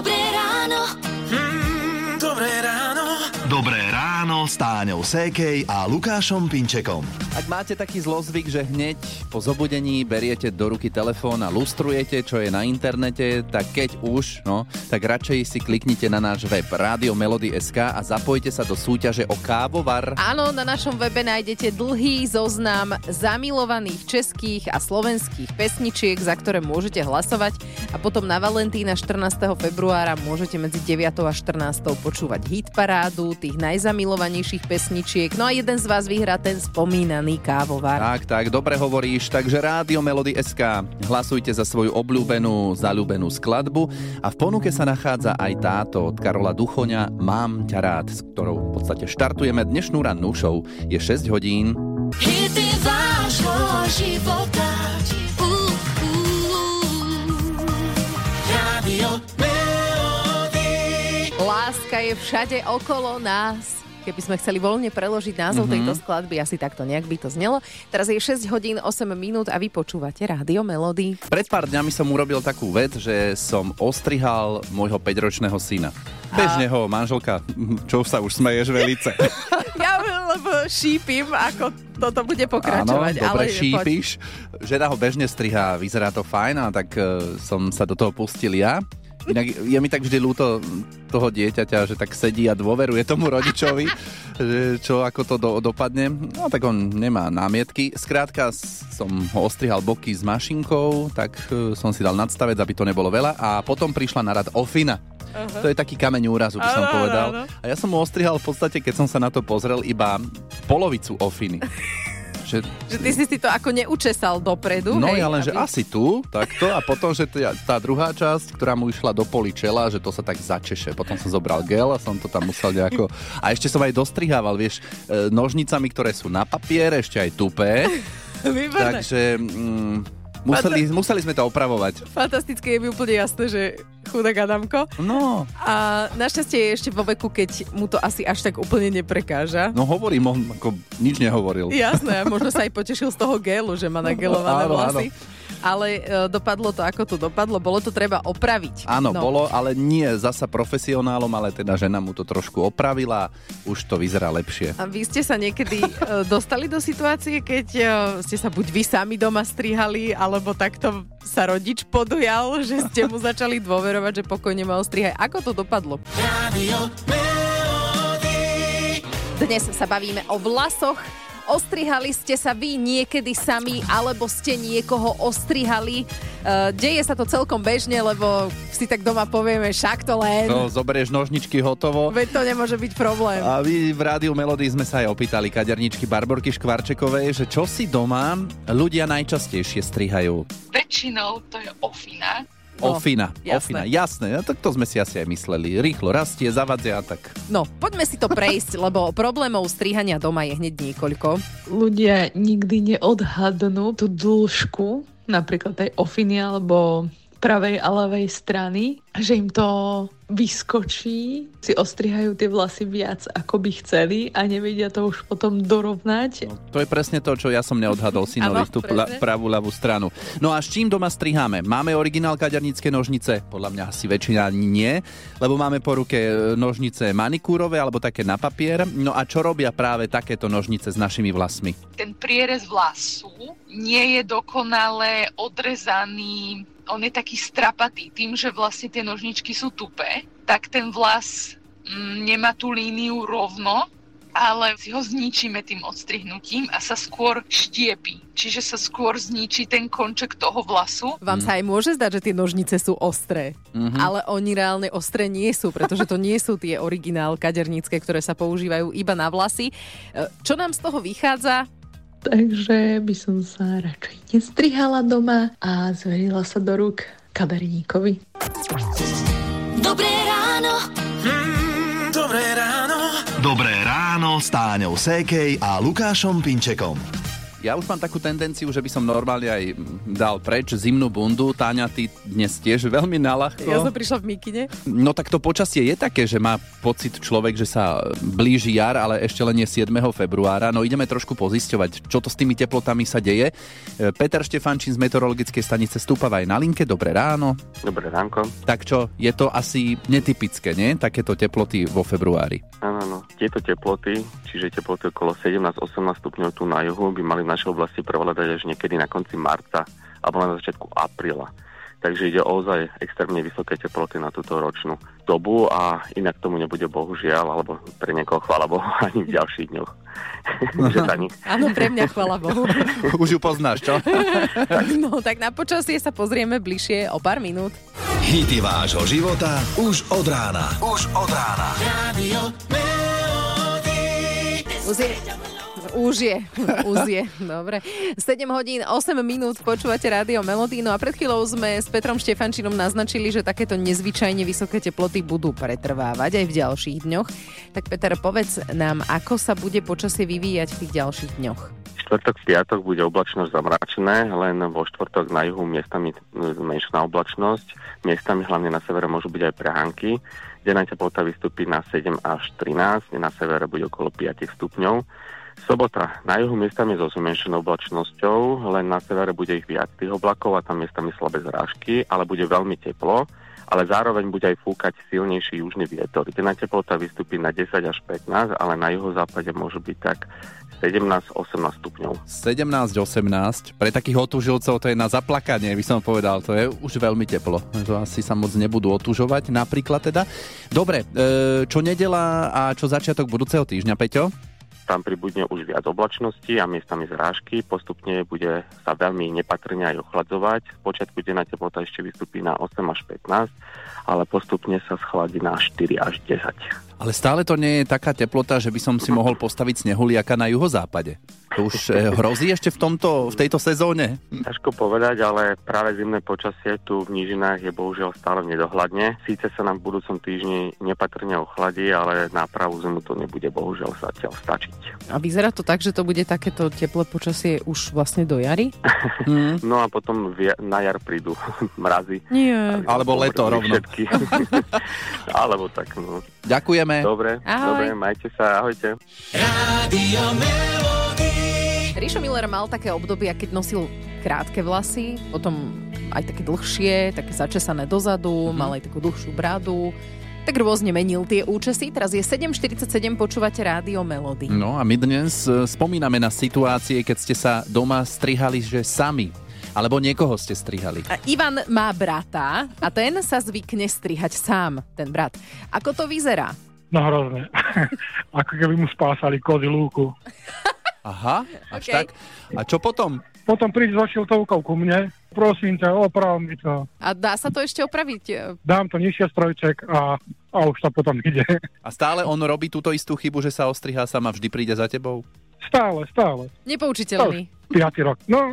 Dobré ráno. Mm, s Táňou Sékej a Lukášom Pinčekom. Ak máte taký zlozvyk, že hneď po zobudení beriete do ruky telefón a lustrujete, čo je na internete, tak keď už, no, tak radšej si kliknite na náš web Radio Melody SK a zapojte sa do súťaže o kávovar. Áno, na našom webe nájdete dlhý zoznam zamilovaných českých a slovenských pesničiek, za ktoré môžete hlasovať a potom na Valentína 14. februára môžete medzi 9. a 14. počúvať hitparádu tých najzamilovanejších pesničiek. No a jeden z vás vyhrá ten spomínaný kávovar. Tak, tak, dobre hovoríš. Takže Rádio Melody SK. Hlasujte za svoju obľúbenú, zalúbenú skladbu a v ponuke sa nachádza aj táto od Karola Duchoňa Mám ťa rád, s ktorou v podstate štartujeme dnešnú rannú show. Je 6 hodín. Hity vášho života. Uh, uh. Láska je všade okolo nás. Keby sme chceli voľne preložiť názov mm-hmm. tejto skladby, asi takto nejak by to znelo. Teraz je 6 hodín 8 minút a vy počúvate Rádio Melody. Pred pár dňami som urobil takú vec, že som ostrihal môjho 5-ročného syna. Bežne ho manželka, čo sa už smeješ velice. Ja lebo šípim, ako toto bude pokračovať. Áno, dobre ale šípiš. Žena ho bežne strihá, vyzerá to fajn a tak e, som sa do toho pustil ja. Inak je mi tak vždy ľúto toho dieťaťa, že tak sedí a dôveruje tomu rodičovi, že čo ako to do, dopadne. No tak on nemá námietky. Skrátka som ho ostrihal boky s mašinkou, tak e, som si dal nadstavec, aby to nebolo veľa a potom prišla na rad Ofina. Uh-huh. To je taký kameň úrazu, by som povedal. A ja som mu ostrihal v podstate, keď som sa na to pozrel, iba polovicu Ofiny. že Že ty si si to ako neučesal dopredu. No hej, ja len, že aby- asi tu, takto, a potom, že tá, tá druhá časť, ktorá mu išla do poli čela, že to sa tak začeše. Potom som zobral gel a som to tam musel nejako... A ešte som aj dostrihával, vieš, e, nožnicami, ktoré sú na papier, ešte aj tupé. Výborné. takže mm, museli, museli sme to opravovať. Fantastické je mi úplne jasné, že chudák Adamko. No, A našťastie je ešte vo veku, keď mu to asi až tak úplne neprekáža. no hovorím, on ako nič nehovoril. Jasné, možno sa aj potešil z toho gelu, že má nagelované Áno, vlasy. Ale e, dopadlo to, ako to dopadlo. Bolo to treba opraviť. Áno, no. bolo, ale nie zasa profesionálom, ale teda žena mu to trošku opravila, už to vyzerá lepšie. A vy ste sa niekedy e, dostali do situácie, keď e, ste sa buď vy sami doma strihali, alebo takto sa rodič podujal, že ste mu začali dôverovať, že pokojne ma ostrihaj. Ako to dopadlo? Dnes sa bavíme o vlasoch. Ostrihali ste sa vy niekedy sami, alebo ste niekoho ostrihali? Uh, deje sa to celkom bežne, lebo si tak doma povieme, však to len. To zoberieš nožničky hotovo. Veď to nemôže byť problém. A vy v Rádiu Melody sme sa aj opýtali kaderničky Barborky Škvarčekovej, že čo si doma ľudia najčastejšie strihajú. väčšinou to je ofina. No, Ofina, jasné. ofina, jasné, no, tak to sme si asi aj mysleli. Rýchlo rastie, zavadzia, tak No, poďme si to prejsť, lebo problémov strihania doma je hneď niekoľko. ľudia nikdy neodhadnú tú dĺžku napríklad tej ofiny alebo pravej a ľavej strany, že im to vyskočí, si ostrihajú tie vlasy viac ako by chceli a nevedia to už potom dorovnať. no, to je presne to, čo ja som neodhadol synovi tú pla- pravú ľavú stranu. No a s čím doma striháme? Máme originál kadernícke nožnice? Podľa mňa asi väčšina nie, lebo máme po ruke e, nožnice manikúrové alebo také na papier. No a čo robia práve takéto nožnice s našimi vlasmi? Ten prierez vlasu nie je dokonale odrezaný, on je taký strapatý. Tým, že vlastne tie nožničky sú tupé, tak ten vlas mm, nemá tú líniu rovno, ale si ho zničíme tým odstrihnutím a sa skôr štiepí. Čiže sa skôr zničí ten konček toho vlasu. Vám sa aj môže zdať, že tie nožnice sú ostré, Mhm. ale oni reálne ostré nie sú, pretože to nie sú tie originál kadernícke, ktoré sa používajú iba na vlasy. E, Čo nám z toho vychádza? Takže by som sa radšej nestrihala doma a zverila sa do rúk kaderníkovi. Dobré ráno. Mm, dobré ráno. Dobré ráno s Táňou Sékej a Lukášom Pinčekom. Ja už mám takú tendenciu, že by som normálne aj dal preč zimnú bundu. Táňa, ty dnes tiež veľmi nalahko. Ja som prišla v mikine. No tak to počasie je také, že má pocit človek, že sa blíži jar, ale ešte len je 7. februára. No ideme trošku pozisťovať, čo to s tými teplotami sa deje. Peter Štefančín z meteorologickej stanice stúpava aj na linke. Dobré ráno. Dobré ránko. Tak čo, je to asi netypické, nie? Takéto teploty vo februári. Áno, áno. Tieto teploty, čiže teploty okolo 17-18 stupňov tu na juhu, by mali v našej oblasti prevládať až niekedy na konci marca alebo na začiatku apríla. Takže ide ozaj extrémne vysoké teploty na túto ročnú dobu a inak tomu nebude bohužiaľ, alebo pre niekoho chvála Bohu, ani v ďalších dňoch. Áno, pre mňa chvala Bohu. Už ju poznáš, čo? No tak na počasie sa pozrieme bližšie o pár minút. Hity vášho života už od rána. Už od rána. Radio Melody. Už je, už je, dobre. 7 hodín, 8 minút počúvate rádio Melodíno a pred chvíľou sme s Petrom Štefančinom naznačili, že takéto nezvyčajne vysoké teploty budú pretrvávať aj v ďalších dňoch. Tak Peter, povedz nám, ako sa bude počasie vyvíjať v tých ďalších dňoch. Štvrtok, piatok bude oblačnosť zamračené, len vo štvrtok na juhu miestami zmenšená oblačnosť, miestami hlavne na severe môžu byť aj prehánky. Denná teplota vystúpi na 7 až 13, na severe bude okolo 5 stupňov. Sobota na juhu miestami so zmenšenou oblačnosťou, len na severe bude ich viac tých oblakov a tam miestami slabé zrážky, ale bude veľmi teplo, ale zároveň bude aj fúkať silnejší južný vietor. Denná teplota vystúpi na 10 až 15, ale na juhozápade môžu byť tak 17-18 stupňov. 17-18. Pre takých otúžilcov to je na zaplakanie, by som povedal. To je už veľmi teplo. To asi sa moc nebudú otúžovať, napríklad teda. Dobre, e, čo nedela a čo začiatok budúceho týždňa, Peťo? Tam pribudne už viac oblačnosti a miestami zrážky. Postupne bude sa veľmi nepatrne aj ochladzovať. V počiatku denná teplota ešte vystúpi na 8 až 15, ale postupne sa schladí na 4 až 10. Ale stále to nie je taká teplota, že by som si mohol postaviť snehuliaka na juhozápade. To už e, hrozí ešte v, tomto, v tejto sezóne? Ťažko povedať, ale práve zimné počasie tu v nížinách je bohužiaľ stále v nedohľadne. Síce sa nám v budúcom týždni nepatrne ochladí, ale na pravú zimu to nebude bohužiaľ zatiaľ stačiť. A vyzerá to tak, že to bude takéto teplé počasie už vlastne do jary? Hm. No a potom na jar prídu mrazy. Nie. Alebo leto rovno. Všetky. Alebo tak, no. Ďakujeme. Dobre, Ahoj. dobre, majte sa, ahojte. Radio Melody. Rišo Miller mal také obdobia, keď nosil krátke vlasy, potom aj také dlhšie, také začesané dozadu, mal aj takú dlhšiu bradu. Tak rôzne menil tie účesy. Teraz je 7.47, počúvate rádio Melody. No a my dnes e, spomíname na situácie, keď ste sa doma strihali, že sami. Alebo niekoho ste strihali. A Ivan má brata a ten sa zvykne strihať sám, ten brat. Ako to vyzerá? No hrozné. Ako keby mu spásali kozy lúku. Aha, až Okej. tak. A čo potom? Potom príde so šiltovkou ku mne. Prosím ťa, oprav mi to. A dá sa to ešte opraviť? Dám to nižšie strojček a, a už to potom ide. A stále on robí túto istú chybu, že sa ostrihá sám a vždy príde za tebou? Stále, stále. Nepoučiteľný. Piatý rok. No,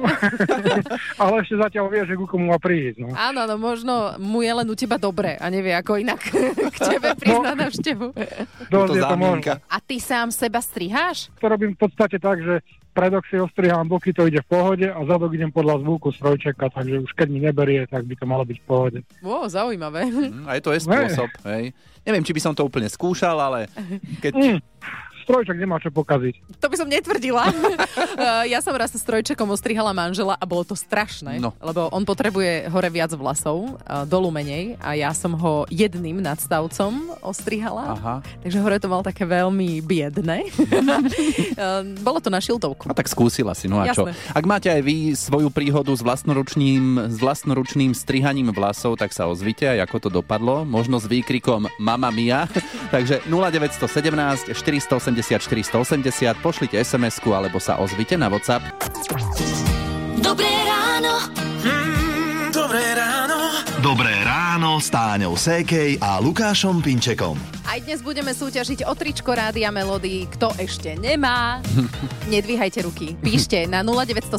ale ešte zatiaľ vie, že ku komu má prísť. No. Áno, no možno mu je len u teba dobre a nevie ako inak k tebe prísť na návštevu. Dosť to je to. A ty sám seba striháš? To robím v podstate tak, že predok si ostrihám, boky to ide v pohode a zadok idem podľa zvuku strojčeka, takže už keď mi neberie, tak by to malo byť v pohode. Ó, zaujímavé. Hm, aj to je spôsob, hej. Neviem, či by som to úplne skúšal, ale keď... Mm, strojček nemá čo pokaziť. To by som netvrdila. Eh, ja som raz s trojčekom ostrihala manžela a bolo to strašné, No. lebo on potrebuje hore viac vlasov, eh, dolu menej a ja som ho jedným nadstavcom ostrihala. Aha. Takže hore to mal také veľmi biedne. Eh, bolo to na šiltovku. A tak skúsila si, no a čo? Jasné. Ak máte aj vy svoju príhodu s vlastnoručným, s vlastnoručným strihaním vlasov, tak sa ozvite aj ako to dopadlo. Možno s výkrikom Mama Mia. Takže 0917 480 480 pošlite SMS-ku alebo sa ozvite na WhatsApp. Dobré ráno. Ráno. S Táňou Sékej a Lukášom Pinčekom. Aj dnes budeme súťažiť o tričko Rádia Melody. Kto ešte nemá, nedvíhajte ruky. Píšte na 0917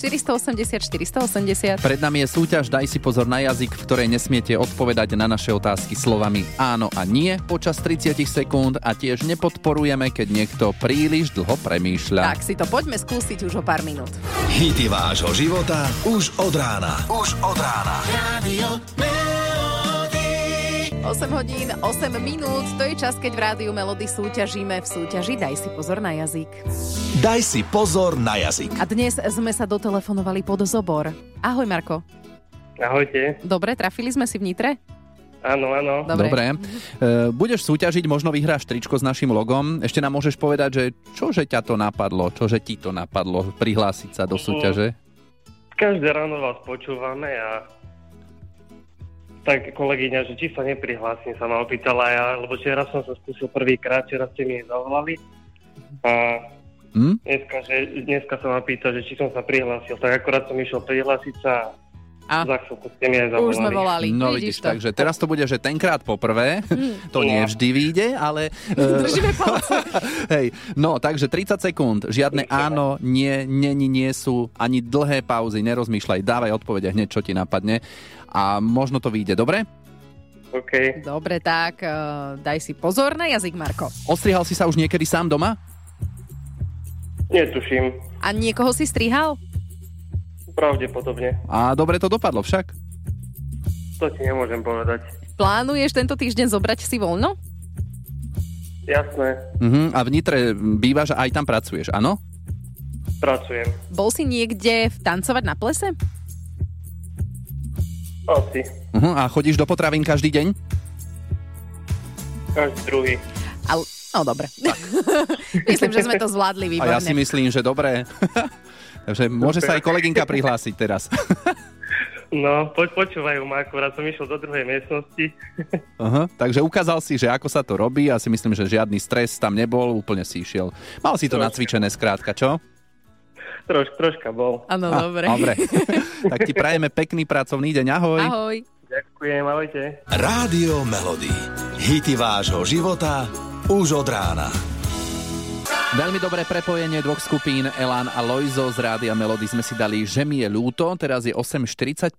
480 480. Pred nami je súťaž Daj si pozor na jazyk, v ktorej nesmiete odpovedať na naše otázky slovami áno a nie počas 30 sekúnd a tiež nepodporujeme, keď niekto príliš dlho premýšľa. Tak si to poďme skúsiť už o pár minút. Hity vášho života už od rána. Už od rána. Radio 8 hodín, 8 minút, to je čas, keď v Rádiu Melody súťažíme v súťaži Daj si pozor na jazyk. Daj si pozor na jazyk. A dnes sme sa dotelefonovali pod zobor. Ahoj Marko. Ahojte. Dobre, trafili sme si v Nitre? Áno, áno. Dobre. Dobre. E, budeš súťažiť, možno vyhráš tričko s našim logom. Ešte nám môžeš povedať, že čože ťa to napadlo, čože ti to napadlo prihlásiť sa do súťaže? Každé ráno vás počúvame a tak kolegyňa, že či sa neprihlásim, sa ma opýtala ja, lebo včera som sa skúsil prvýkrát, včera ste mi zavolali a Hm? dneska, že, dneska sa ma pýta, že či som sa prihlásil, tak akorát som išiel prihlásiť sa A? za chvíľku ste mi aj zavolali. Už sme volali. No Vidíš to. takže teraz to bude, že tenkrát poprvé, to No. nie vždy vyjde, ale... e, Držíme palce. Hej, no takže 30 sekúnd, žiadne áno, nie, nie, nie sú, ani dlhé pauzy, nerozmýšľaj, dávaj odpovede hneď, čo ti napadne a možno to vyjde, dobre? OK. Dobre, tak uh, daj si pozor na jazyk, Marko. Ostrihal si sa už niekedy sám doma? Netuším. A niekoho si strihal? Pravdepodobne. A dobre to dopadlo však? To ti nemôžem povedať. Plánuješ tento týždeň zobrať si voľno? Jasné. Uh-huh. A v Nitre bývaš a aj tam pracuješ, áno? Pracujem. Bol si niekde tancovať na plese? Asi. Uh-huh. A chodíš do potravín každý deň? Každý druhý. Ale, no dobre. Myslím, že sme to zvládli A výborne. ja si myslím, že dobre. Takže môže sa aj kolegynka prihlásiť teraz. No, poď počúvajú ma, akurát som išiel do druhej miestnosti. Aha, takže ukázal si, že ako sa to robí a si myslím, že žiadny stres tam nebol, úplne si išiel. Mal si to Troška. nacvičené skrátka, čo? Troš, troška bol. Áno, Ah, dobre. Dobre. tak ti prajeme pekný pracovný deň. Ahoj. Ahoj. Ďakujem, ahojte. Rádio Melody. Hity vášho života už od rána. Veľmi dobré prepojenie dvoch skupín Elan a Loizo z Rádia Melody sme si dali, že mi je ľúto, teraz je 8.45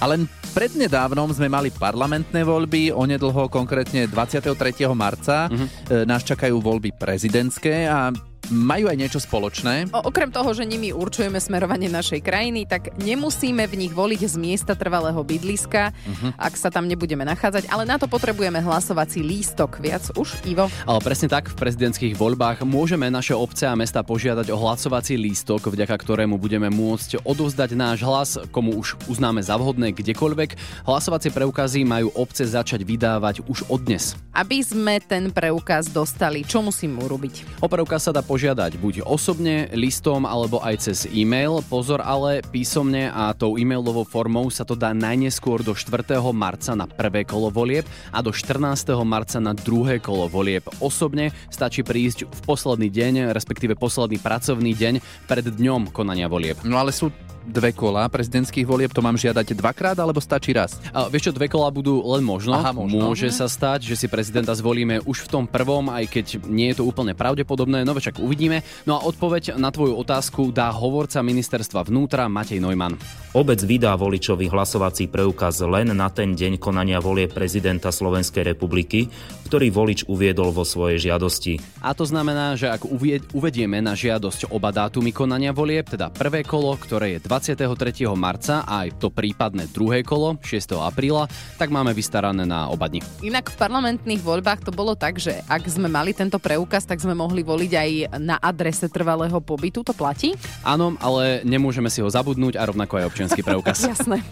a len prednedávnom sme mali parlamentné voľby, onedlho konkrétne 23. marca mm-hmm. nás čakajú voľby prezidentské a majú aj niečo spoločné. O, okrem toho, že nimi určujeme smerovanie našej krajiny, tak nemusíme v nich voliť z miesta trvalého bydliska, Mhm. ak sa tam nebudeme nachádzať, ale na to potrebujeme hlasovací lístok. Viac už, Ivo? Ale presne tak, v prezidentských voľbách môžeme naše obce a mesta požiadať o hlasovací lístok, vďaka ktorému budeme môcť odovzdať náš hlas, komu už uznáme za vhodné kdekoľvek. Hlasovacie preukazy majú obce začať vydávať už od dnes. Aby sme ten preukaz dostali, čo musím urobiť? O preukaz sa dá požiadať buď osobne, listom alebo aj cez e-mail. Pozor ale písomne a tou e-mailovou formou sa to dá najneskôr do 4. marca na prvé kolo volieb a do 14. marca na druhé kolo volieb. Osobne stačí prísť v posledný deň, respektíve posledný pracovný deň pred dňom konania volieb. No ale sú dve kola prezidentských volieb, to mám žiadať dvakrát alebo stačí raz? A vieš čo, dve kola budú len možno. Aha, možno. Môže sa stať, že si prezidenta zvolíme už v tom prvom, aj keď nie je to úplne pravdepodobné, no však uvidíme. No a odpoveď na tvoju otázku dá hovorca ministerstva vnútra Matej Neumann. Obec vydá voličovi hlasovací preukaz len na ten deň konania volie prezidenta Slovenskej republiky, ktorý volič uviedol vo svojej žiadosti. A to znamená, že ak uvedieme na žiadosť oba dátumy konania volieb, teda prvé kolo, ktoré je 23. marca a aj to prípadné druhé kolo 6. apríla, tak máme vystarané na oba dni. Inak v parlamentných voľbách to bolo tak, že ak sme mali tento preukaz, tak sme mohli voliť aj na adrese trvalého pobytu. To platí? Áno, ale nemôžeme si ho zabudnúť a rovnako aj občiansky preukaz. Jasné.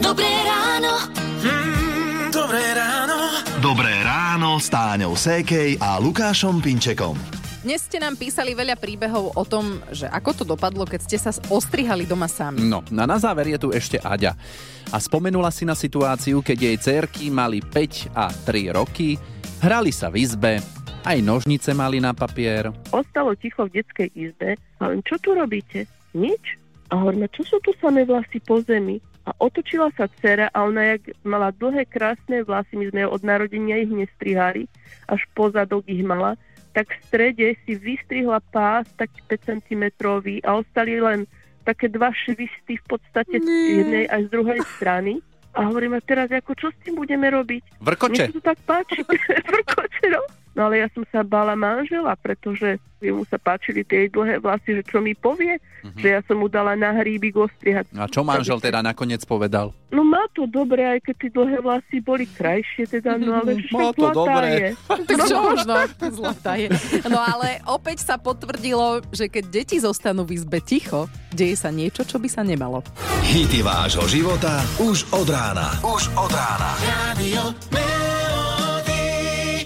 Dobré ráno. Dobré ráno. S Táňou Sékej a Lukášom Pinčekom. Dnes ste nám písali veľa príbehov o tom, že ako to dopadlo, keď ste sa ostrihali doma sami. No, a na záver je tu ešte Aďa. A spomenula si na situáciu, keď jej cerky mali 5 a 3 roky, hrali sa v izbe, aj nožnice mali na papier. Ostalo ticho v detskej izbe a čo tu robíte? Nič? A hovoríme, čo sú tu samé vlasy po zemi? A otočila sa dcera a ona, jak mala dlhé, krásne vlasy, my sme od narodenia ich nestrihali, až po zadok ich mala, tak v strede si vystrihla pás taký 5 cm a ostali len také dva švisty v podstate z jednej aj z druhej strany. A hovorím, a teraz ako, čo s tým budeme robiť? Vrkoče. Mne sa to tak páči. Vrkoče, no. No ale ja som sa bála manžela, pretože mu sa páčili tie dlhé vlasy, že čo mi povie, Mhm. že ja som mu dala na hríbik ostrihať. A čo manžel teda nakoniec povedal? No má to dobre, aj keď tie dlhé vlasy boli krajšie, teda, no ale však Má to dobre. je. Tak čo možno, zlatá je. No ale opäť sa potvrdilo, že keď deti zostanú v izbe ticho, deje sa niečo, čo by sa nemalo. Hity vášho života už od rána. Už od rána. Radio